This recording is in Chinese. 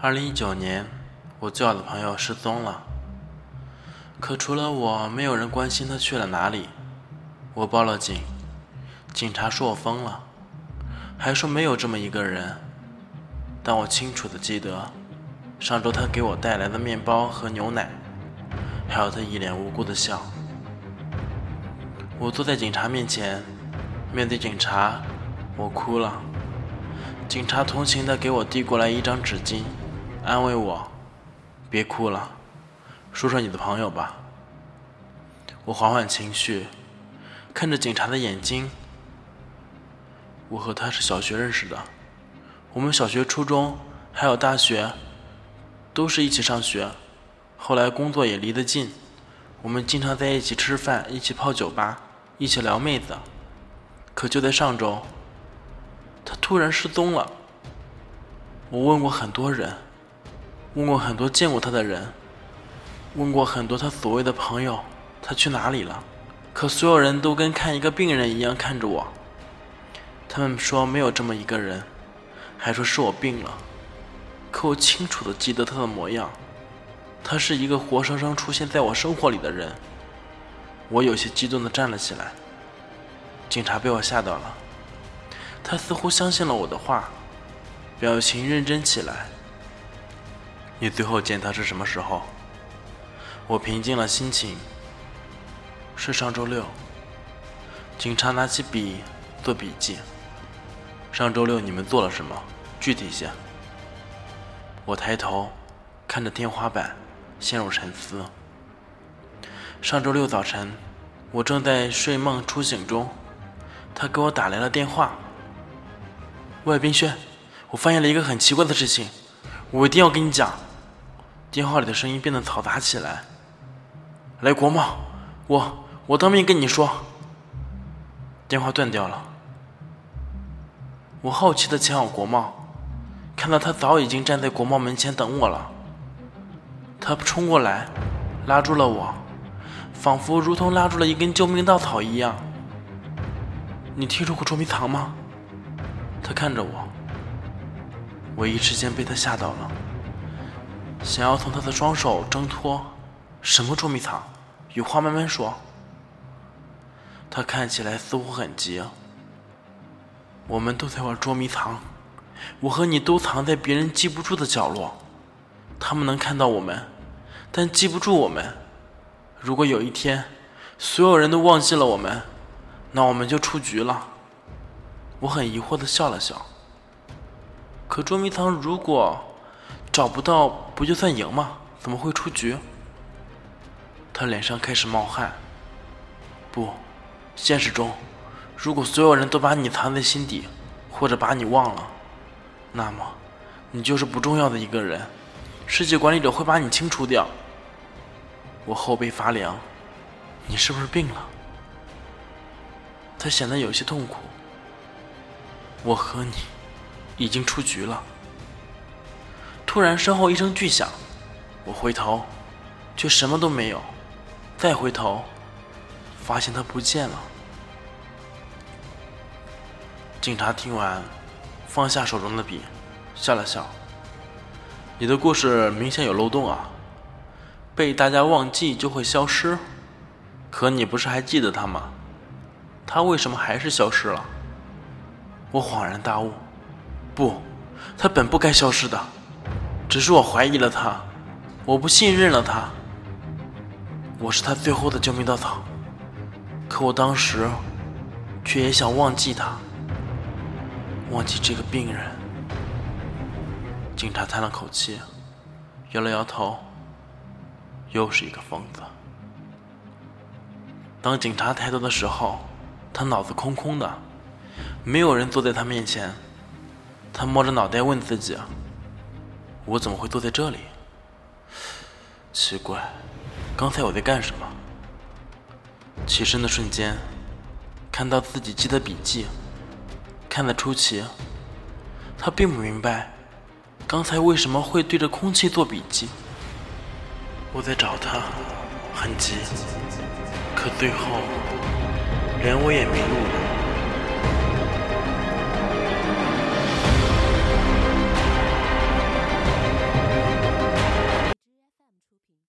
二零一九年，我最好的朋友失踪了。可除了我，没有人关心他去了哪里。我报了警，警察说我疯了，还说没有这么一个人。但我清楚的记得，上周他给我带来的面包和牛奶，还有他一脸无辜的笑。我坐在警察面前，面对警察，我哭了。警察同情的给我递过来一张纸巾。安慰我，别哭了，说说你的朋友吧。我缓缓情绪，看着警察的眼睛。我和他是小学认识的，我们小学、初中还有大学，都是一起上学。后来工作也离得近，我们经常在一起吃饭，一起泡酒吧，一起撩妹子。可就在上周，他突然失踪了。我问过很多人。问过很多见过他的人，问过很多他所谓的朋友，他去哪里了？可所有人都跟看一个病人一样看着我。他们说没有这么一个人，还说是我病了。可我清楚的记得他的模样，他是一个活生生出现在我生活里的人。我有些激动的站了起来。警察被我吓到了，他似乎相信了我的话，表情认真起来。你最后见他是什么时候？我平静了心情。是上周六。警察拿起笔做笔记。上周六你们做了什么？具体些。我抬头看着天花板，陷入沉思。上周六早晨，我正在睡梦初醒中，他给我打来了电话。喂，冰轩，我发现了一个很奇怪的事情，我一定要跟你讲。电话里的声音变得嘈杂起来。来，国贸，我我当面跟你说。电话断掉了。我好奇的前往国贸，看到他早已经站在国贸门前等我了。他冲过来，拉住了我，仿佛如同拉住了一根救命稻草一样。你听说过捉迷藏吗？他看着我，我一时间被他吓到了。想要从他的双手挣脱，什么捉迷藏？有话慢慢说。他看起来似乎很急。我们都在玩捉迷藏，我和你都藏在别人记不住的角落，他们能看到我们，但记不住我们。如果有一天，所有人都忘记了我们，那我们就出局了。我很疑惑的笑了笑。可捉迷藏如果……找不到不就算赢吗？怎么会出局？他脸上开始冒汗。不，现实中，如果所有人都把你藏在心底，或者把你忘了，那么你就是不重要的一个人，世界管理者会把你清除掉。我后背发凉，你是不是病了？他显得有些痛苦。我和你已经出局了。突然，身后一声巨响，我回头，却什么都没有。再回头，发现他不见了。警察听完，放下手中的笔，笑了笑：“你的故事明显有漏洞啊，被大家忘记就会消失。可你不是还记得他吗？他为什么还是消失了？”我恍然大悟：“不，他本不该消失的。”只是我怀疑了他，我不信任了他，我是他最后的救命稻草。可我当时却也想忘记他，忘记这个病人。警察叹了口气，摇了摇头，又是一个疯子。当警察抬头的时候，他脑子空空的，没有人坐在他面前。他摸着脑袋问自己。我怎么会坐在这里？奇怪，刚才我在干什么？起身的瞬间，看到自己记的笔记，看得出奇。他并不明白，刚才为什么会对着空气做笔记。我在找他，很急，可最后连我也迷路了。